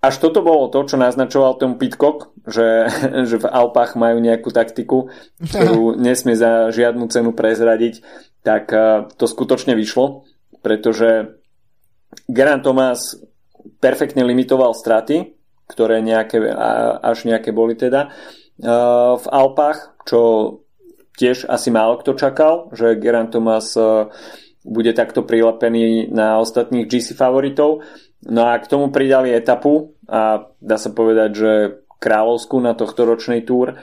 až toto bolo to, čo naznačoval ten Pitcock, že, že v Alpách majú nejakú taktiku, ktorú nesmie za žiadnu cenu prezradiť, tak to skutočne vyšlo, pretože Geraint Thomas perfektne limitoval straty, ktoré nejaké, až nejaké boli teda v Alpách, čo tiež asi málo kto čakal, že Geraint Thomas e, bude takto prilepený na ostatných GC favoritov. No a k tomu pridali etapu a dá sa povedať, že kráľovskú na tohto ročnej túr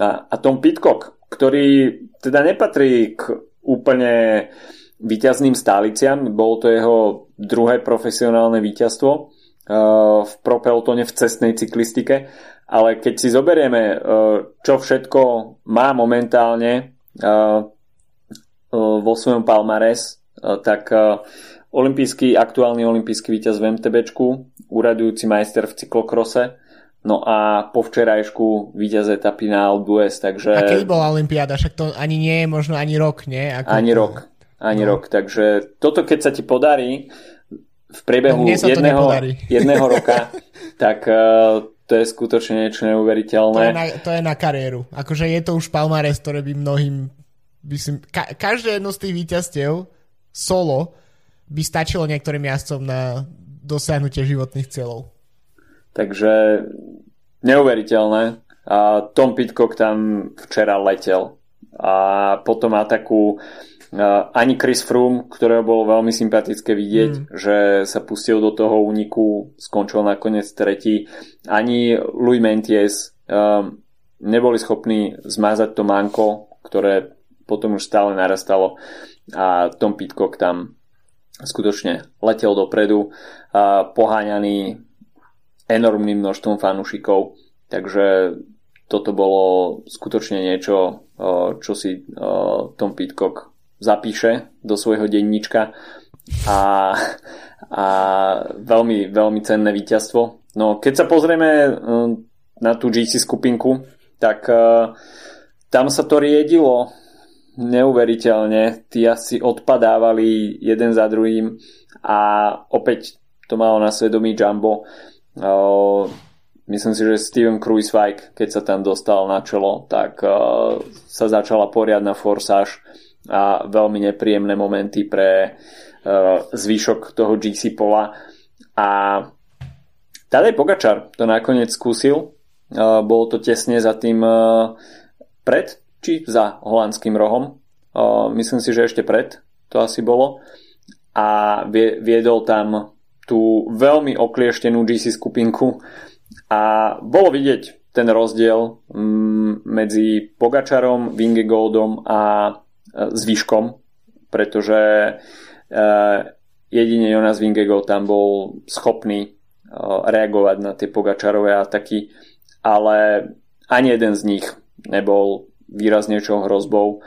a, a Tom Pitcock, ktorý teda nepatrí k úplne víťazným stáliciam, bolo to jeho druhé profesionálne víťazstvo v propelotone v cestnej cyklistike, ale keď si zoberieme, čo všetko má momentálne vo svojom palmares, tak olimpijský, aktuálny olimpijský víťaz v MTBčku, úradujúci majster v cyklokrose, No a po včerajšku víťaz etapy na Albues, takže... A kedy bola Olympiáda? Však to ani nie je možno ani rok, nie? Ako... Ani rok, ani no. rok. Takže toto keď sa ti podarí v priebehu no, jedného, jedného roka, tak uh, to je skutočne niečo neuveriteľné. To je, na, to je na kariéru. Akože je to už palmares, ktoré by mnohým... By si, ka, každé jedno z tých víťazstiev solo by stačilo niektorým jazdcom na dosiahnutie životných cieľov. Takže neuveriteľné. A Tom Pitcock tam včera letel. A potom ataku ani Chris Froome, ktorého bolo veľmi sympatické vidieť, mm. že sa pustil do toho úniku, skončil nakoniec tretí. Ani Louis Menties um, neboli schopní zmazať to manko, ktoré potom už stále narastalo a Tom Pitcock tam skutočne letel dopredu, a poháňaný enormným množstvom fanúšikov, takže toto bolo skutočne niečo, čo si Tom Pitcock zapíše do svojho denníčka a, a veľmi, veľmi cenné víťazstvo. No keď sa pozrieme na tú GC skupinku, tak tam sa to riedilo neuveriteľne. Tí asi odpadávali jeden za druhým a opäť to malo na svedomí Jumbo myslím si, že Steven Kruiswijk, keď sa tam dostal na čelo, tak sa začala poriadna forsáž a veľmi nepríjemné momenty pre zvyšok toho GC pola. A Tadej Pogačar to nakoniec skúsil. Bolo to tesne za tým pred či za holandským rohom. Myslím si, že ešte pred to asi bolo. A viedol tam tú veľmi oklieštenú GC skupinku a bolo vidieť ten rozdiel mm, medzi Pogačarom, Vingegoldom a zvyškom, pretože e, jedine Jonas Vingegold tam bol schopný e, reagovať na tie Pogačarové ataky, ale ani jeden z nich nebol výraznejšou hrozbou,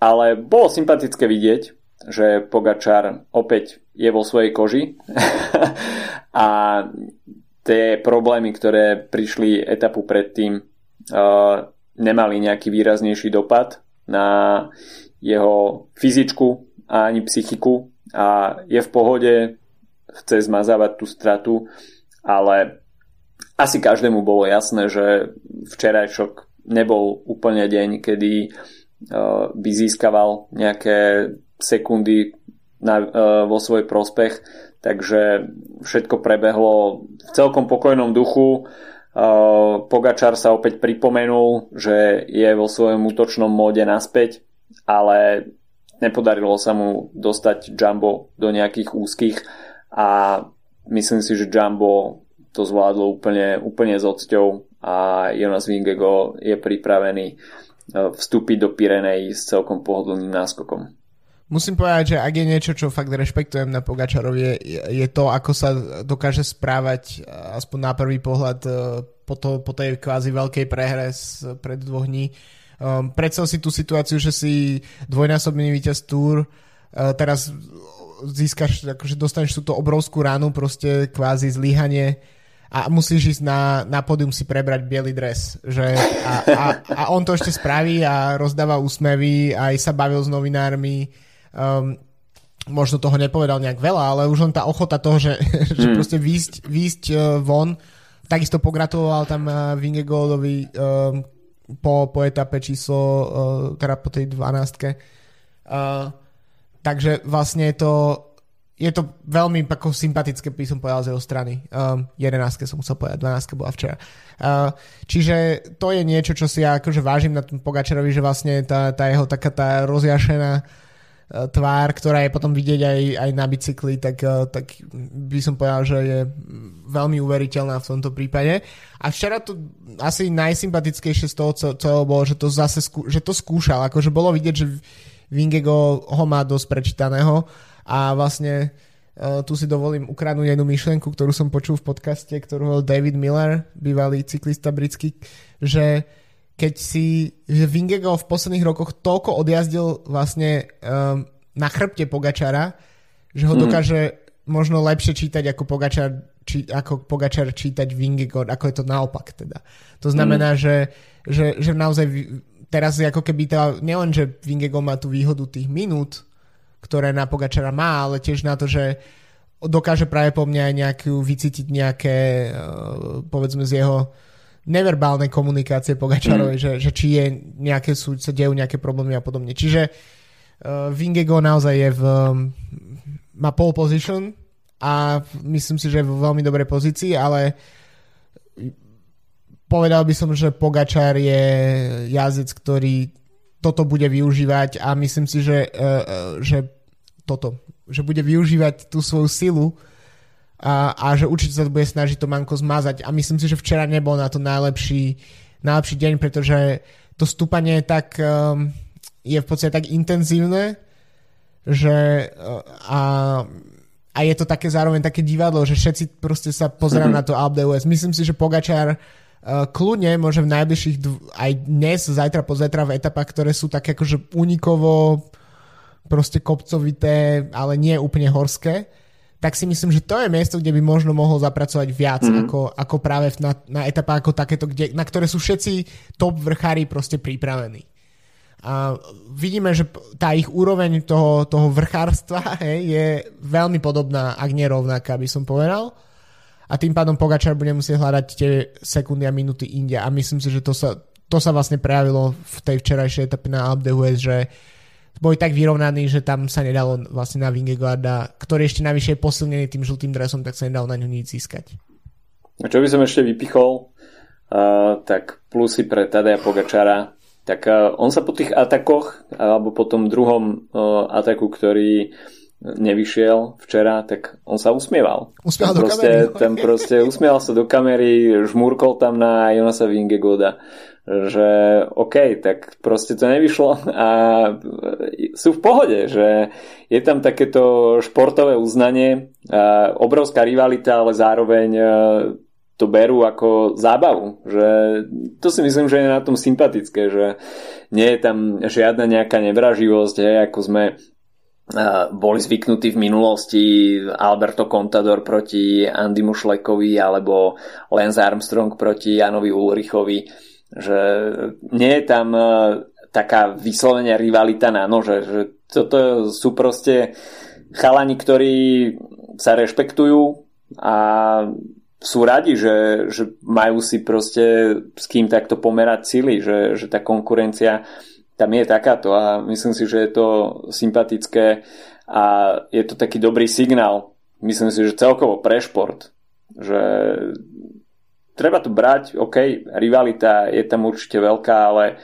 ale bolo sympatické vidieť, že Pogačar opäť je vo svojej koži a tie problémy, ktoré prišli etapu predtým, uh, nemali nejaký výraznejší dopad na jeho fyzičku a ani psychiku a je v pohode, chce zmazávať tú stratu, ale asi každému bolo jasné, že včerajšok nebol úplne deň, kedy uh, by získaval nejaké sekundy na, uh, vo svoj prospech, takže všetko prebehlo v celkom pokojnom duchu. Uh, Pogačar sa opäť pripomenul, že je vo svojom útočnom móde naspäť, ale nepodarilo sa mu dostať Jumbo do nejakých úzkých a myslím si, že Jumbo to zvládlo úplne, úplne s odsťou a Jonas Vingego je pripravený vstúpiť do Pirenej s celkom pohodlným náskokom musím povedať, že ak je niečo, čo fakt rešpektujem na Pogačarovi, je, je to, ako sa dokáže správať aspoň na prvý pohľad e, po, to, po tej kvázi veľkej prehre z pred dvoch dní. Um, predstav si tú situáciu, že si dvojnásobný víťaz Tour, uh, teraz získaš, akože dostaneš túto obrovskú ránu, proste kvázi zlyhanie a musíš ísť na, na pódium si prebrať biely dres. Že, a, a, a on to ešte spraví a rozdáva úsmevy, aj sa bavil s novinármi um, možno toho nepovedal nejak veľa, ale už len tá ochota toho, že, mm. že proste výjsť, výjsť uh, von, takisto pogratuloval tam uh, Vingegoldovi um, po, po etape číslo, uh, teda po tej 12. Uh, takže vlastne je to je to veľmi ako sympatické, by som povedal z jeho strany. Um, 11 som musel povedať, 12 bola včera. Uh, čiže to je niečo, čo si ja akože vážim na tom Pogačerovi, že vlastne tá, tá jeho taká tá rozjašená tvár, ktorá je potom vidieť aj, aj na bicykli, tak, e, tak by som povedal, že je veľmi uveriteľná v tomto prípade. A včera to asi najsympatickejšie z toho celého bolo, že to zase skú, že to skúšal, akože bolo vidieť, že Vingego ho má dosť prečítaného a vlastne Uh, tu si dovolím ukradnúť jednu myšlienku, ktorú som počul v podcaste, ktorú hovoril David Miller, bývalý cyklista britský, že keď si že Vingego v posledných rokoch toľko odjazdil vlastne um, na chrbte Pogačara, že ho mhm. dokáže mm. možno lepšie čítať ako Pogačar, či, ako Pogačar čítať Vingego, ako je to naopak teda. To znamená, mm. že, že, že naozaj teraz je ako keby tá, nielen, že Vingego má tú výhodu tých minút, ktoré na Pogačara má, ale tiež na to, že dokáže práve po mne aj nejakú vycítiť nejaké, eh, povedzme z jeho neverbálnej komunikácie Pogačarovej, mm. že, že či je nejaké sú, sa dejú nejaké problémy a podobne. Čiže uh, Vingego naozaj je v, má pole position a myslím si, že je v veľmi dobrej pozícii, ale povedal by som, že Pogačar je jazdec, ktorý toto bude využívať a myslím si, že, uh, že toto, že bude využívať tú svoju silu a, a že určite sa bude snažiť to manko zmazať a myslím si, že včera nebol na to najlepší, najlepší deň, pretože to stúpanie je tak um, je v podstate tak intenzívne, že uh, a, a je to také zároveň také divadlo, že všetci proste sa pozerajú mm-hmm. na to d'Huez. Myslím si, že Pogačar Uh, kľudne môže v najbližších dv- aj dnes, zajtra, pozajtra v etapách, ktoré sú také akože unikovo proste kopcovité, ale nie úplne horské, tak si myslím, že to je miesto, kde by možno mohol zapracovať viac mm-hmm. ako, ako práve na, na etapách ako takéto, kde, na ktoré sú všetci top vrchári proste pripravení. A vidíme, že tá ich úroveň toho, toho vrchárstva hej, je veľmi podobná, ak nie rovnaká, by som povedal a tým pádom Pogačar bude musieť hľadať tie sekundy a minúty inde a myslím si, že to sa, to sa vlastne prejavilo v tej včerajšej etape na Alpe d'Huez, že boli tak vyrovnaní, že tam sa nedalo vlastne na Vingegaarda, ktorý ešte navyše je posilnený tým žltým dresom, tak sa nedalo na ňu nič získať. A čo by som ešte vypichol, uh, tak plusy pre Tadeja Pogačara, tak uh, on sa po tých atakoch, alebo po tom druhom uh, ataku, ktorý nevyšiel včera, tak on sa usmieval. Usmieval do proste, kamery. Tam proste usmieval sa do kamery, žmúrkol tam na Jonasa Vingegoda, že OK, tak proste to nevyšlo a sú v pohode, že je tam takéto športové uznanie, obrovská rivalita, ale zároveň e, to berú ako zábavu. Že to si myslím, že je na tom sympatické, že nie je tam žiadna nejaká nevraživosť, hej, ako sme boli zvyknutí v minulosti Alberto Contador proti Andy Mušlekovi alebo Lance Armstrong proti Janovi Ulrichovi, že nie je tam e, taká vyslovene rivalita na nože, že toto sú proste chalani, ktorí sa rešpektujú a sú radi, že, že majú si proste s kým takto pomerať sily, že, že tá konkurencia tam je takáto a myslím si, že je to sympatické a je to taký dobrý signál. Myslím si, že celkovo pre šport, že treba to brať, OK, rivalita je tam určite veľká, ale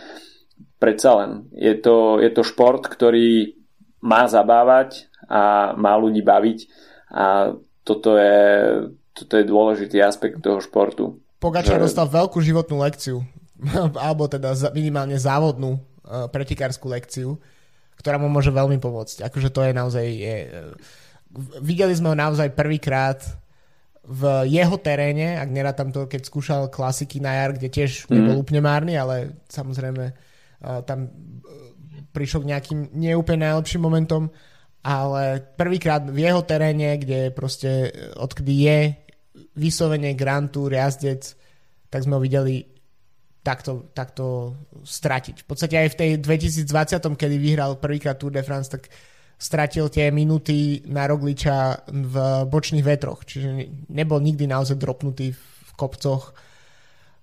predsa len je to, je to šport, ktorý má zabávať a má ľudí baviť a toto je, toto je dôležitý aspekt toho športu. Pogačar že... dostal veľkú životnú lekciu, alebo teda minimálne závodnú uh, pretikárskú lekciu, ktorá mu môže veľmi pomôcť. Akože to je naozaj... Je, uh, videli sme ho naozaj prvýkrát v jeho teréne, ak tam to, keď skúšal klasiky na jar, kde tiež mm. nebol úplne márny, ale samozrejme uh, tam uh, prišiel k nejakým neúplne najlepším momentom, ale prvýkrát v jeho teréne, kde proste odkedy je vyslovene Grand Tour jazdec, tak sme ho videli takto, takto stratiť. V podstate aj v tej 2020, kedy vyhral prvýkrát Tour de France, tak stratil tie minuty na Rogliča v bočných vetroch, čiže nebol nikdy naozaj dropnutý v kopcoch.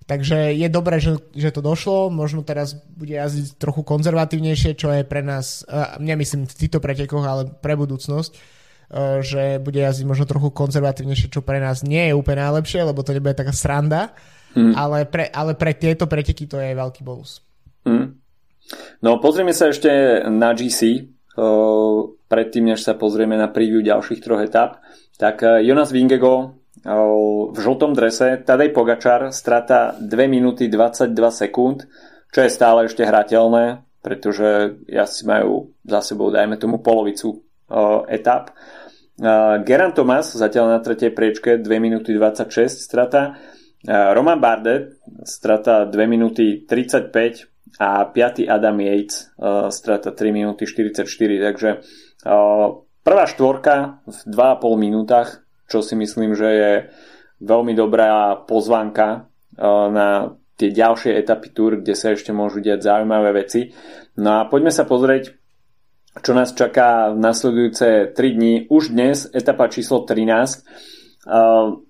Takže je dobré, že, že to došlo, možno teraz bude jazdiť trochu konzervatívnejšie, čo je pre nás, nemyslím v týchto pretekoch, ale pre budúcnosť, že bude jazdiť možno trochu konzervatívnejšie, čo pre nás nie je úplne najlepšie, lebo to nebude taká sranda Mm. Ale, pre, ale pre tieto preteky to je veľký bonus. Mm. No pozrieme sa ešte na GC, predtým než sa pozrieme na preview ďalších troch etap. Tak uh, Jonas Vingego v žltom drese, Tadej Pogačar, strata 2 minúty 22 sekúnd, čo je stále ešte hrateľné, pretože si majú za sebou, dajme tomu, polovicu etap. Geran Thomas zatiaľ na tretej priečke 2 minúty 26 strata. Roman Bardet strata 2 minúty 35 a 5. Adam Yates strata 3 minúty 44. Takže prvá štvorka v 2,5 minútach, čo si myslím, že je veľmi dobrá pozvánka na tie ďalšie etapy túr, kde sa ešte môžu diať zaujímavé veci. No a poďme sa pozrieť čo nás čaká v nasledujúce 3 dní. Už dnes etapa číslo 13.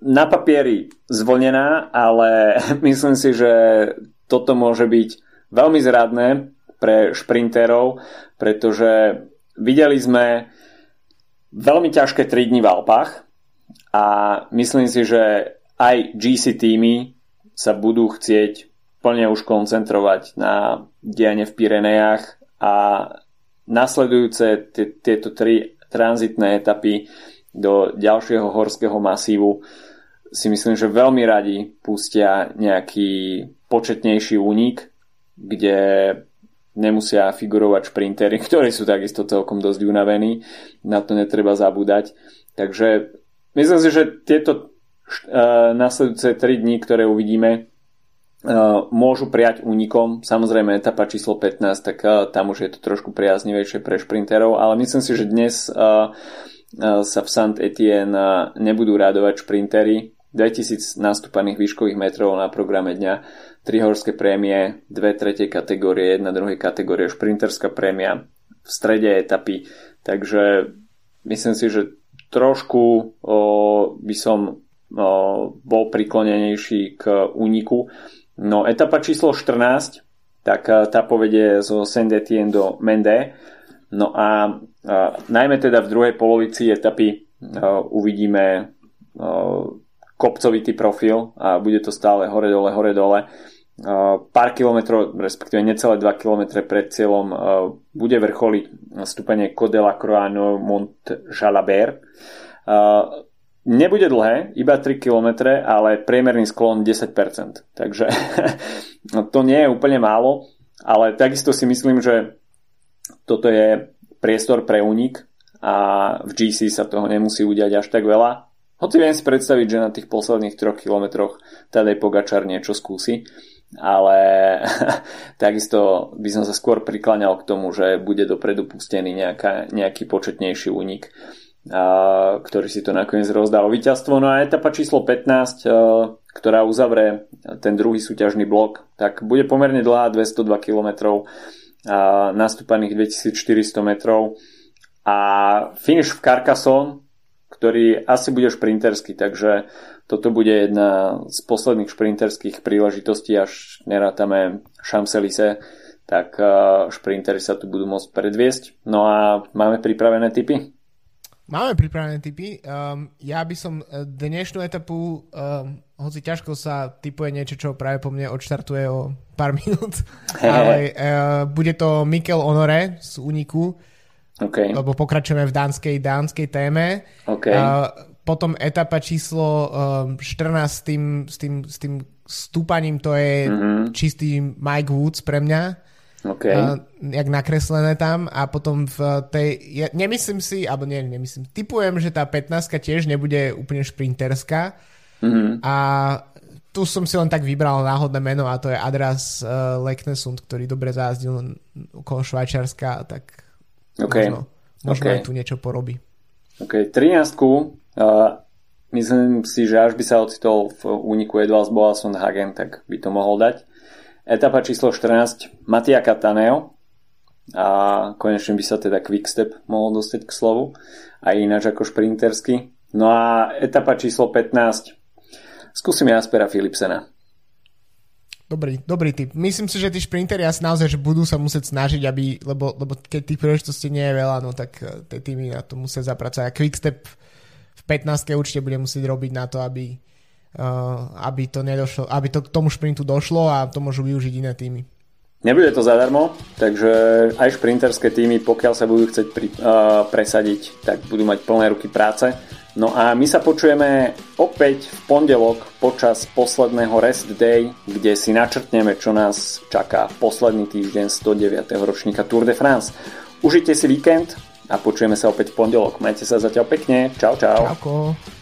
Na papieri zvonená, ale myslím si, že toto môže byť veľmi zradné pre šprinterov, pretože videli sme veľmi ťažké 3 dní v Alpách a myslím si, že aj GC týmy sa budú chcieť plne už koncentrovať na dianie v Pirenejach a nasledujúce tieto tri tranzitné etapy do ďalšieho horského masívu si myslím, že veľmi radi pustia nejaký početnejší únik, kde nemusia figurovať šprintery, ktorí sú takisto celkom dosť unavení. Na to netreba zabúdať. Takže myslím si, že tieto uh, nasledujúce 3 dní, ktoré uvidíme, Eh, môžu prijať únikom. Samozrejme etapa číslo 15, tak eh, tam už je to trošku priaznivejšie pre šprinterov, ale myslím si, že dnes eh, sa v Saint Etienne nebudú rádovať šprintery. 2000 nastúpaných výškových metrov na programe dňa, 3 horské prémie, 2 tretej kategórie, 1 druhej kategórie, šprinterská prémia v strede etapy. Takže myslím si, že trošku o, by som o, bol priklonenejší k úniku No etapa číslo 14, tak eh, tá povedie zo Saint-Étienne do Mende. No a, a eh, najmä teda v druhej polovici etapy a, eh, uvidíme a, kopcovitý profil a bude to stále hore-dole, hore-dole. Pár kilometrov, respektíve necelé 2 km pred cieľom bude vrcholiť stupenie Codela Croano Mont Jalabert. Nebude dlhé, iba 3 km, ale priemerný sklon 10%. Takže to nie je úplne málo, ale takisto si myslím, že toto je priestor pre únik a v GC sa toho nemusí udiať až tak veľa. Hoci viem si predstaviť, že na tých posledných 3 kilometroch Tadej Pogačar niečo skúsi, ale takisto by som sa skôr prikláňal k tomu, že bude dopredu pustený nejaká, nejaký početnejší únik ktorý si to nakoniec rozdal víťazstvo. No a etapa číslo 15, a, ktorá uzavre ten druhý súťažný blok, tak bude pomerne dlhá, 202 km, nastúpaných 2400 metrov a finish v Carcassonne, ktorý asi bude šprinterský, takže toto bude jedna z posledných šprinterských príležitostí, až nerátame Champs-Élysées, tak šprintery sa tu budú môcť predviesť. No a máme pripravené typy? Máme pripravené typy. Um, ja by som eh, dnešnú etapu, um, hoci ťažko sa typuje niečo, čo práve po mne odštartuje o pár minút, ale uh, bude to Mikel Honore z Uniku, okay. lebo pokračujeme v dánskej, dánskej téme. Okay. Uh, potom etapa číslo um, 14 s tým, s, tým, s tým stúpaním, to je mm-hmm. čistý Mike Woods pre mňa. Okay. Uh, jak nakreslené tam a potom v tej, ja nemyslím si, alebo nie, nemyslím, typujem, že tá 15 tiež nebude úplne šprinterská mm-hmm. a tu som si len tak vybral náhodné meno a to je Adras uh, Leknesund, ktorý dobre zázdil okolo Švajčiarska, tak okay. možno, možno okay. aj tu niečo porobí. Ok, 13 uh, myslím si, že až by sa ocitol v úniku Edvalds Boasson Hagen, tak by to mohol dať. Etapa číslo 14, Matia Cataneo a konečne by sa teda Quickstep mohol dostať k slovu aj ináč ako šprintersky. No a etapa číslo 15, skúsim Jaspera Philipsena. Dobrý, dobrý typ. Myslím si, že tí šprinteri asi naozaj že budú sa musieť snažiť, aby, lebo, lebo keď tých príležitostí nie je veľa, no tak eh, tie týmy na to musia zapracovať. A Quickstep 15. určite bude musieť robiť na to, aby, Uh, aby to, nedošlo, aby to k tomu šprintu došlo a to môžu využiť iné týmy. Nebude to zadarmo, takže aj šprinterské týmy, pokiaľ sa budú chcieť pri, uh, presadiť, tak budú mať plné ruky práce. No a my sa počujeme opäť v pondelok počas posledného rest day, kde si načrtneme, čo nás čaká posledný týždeň 109. ročníka Tour de France. Užite si víkend a počujeme sa opäť v pondelok. Majte sa zatiaľ pekne. Čau, čau. Čauko.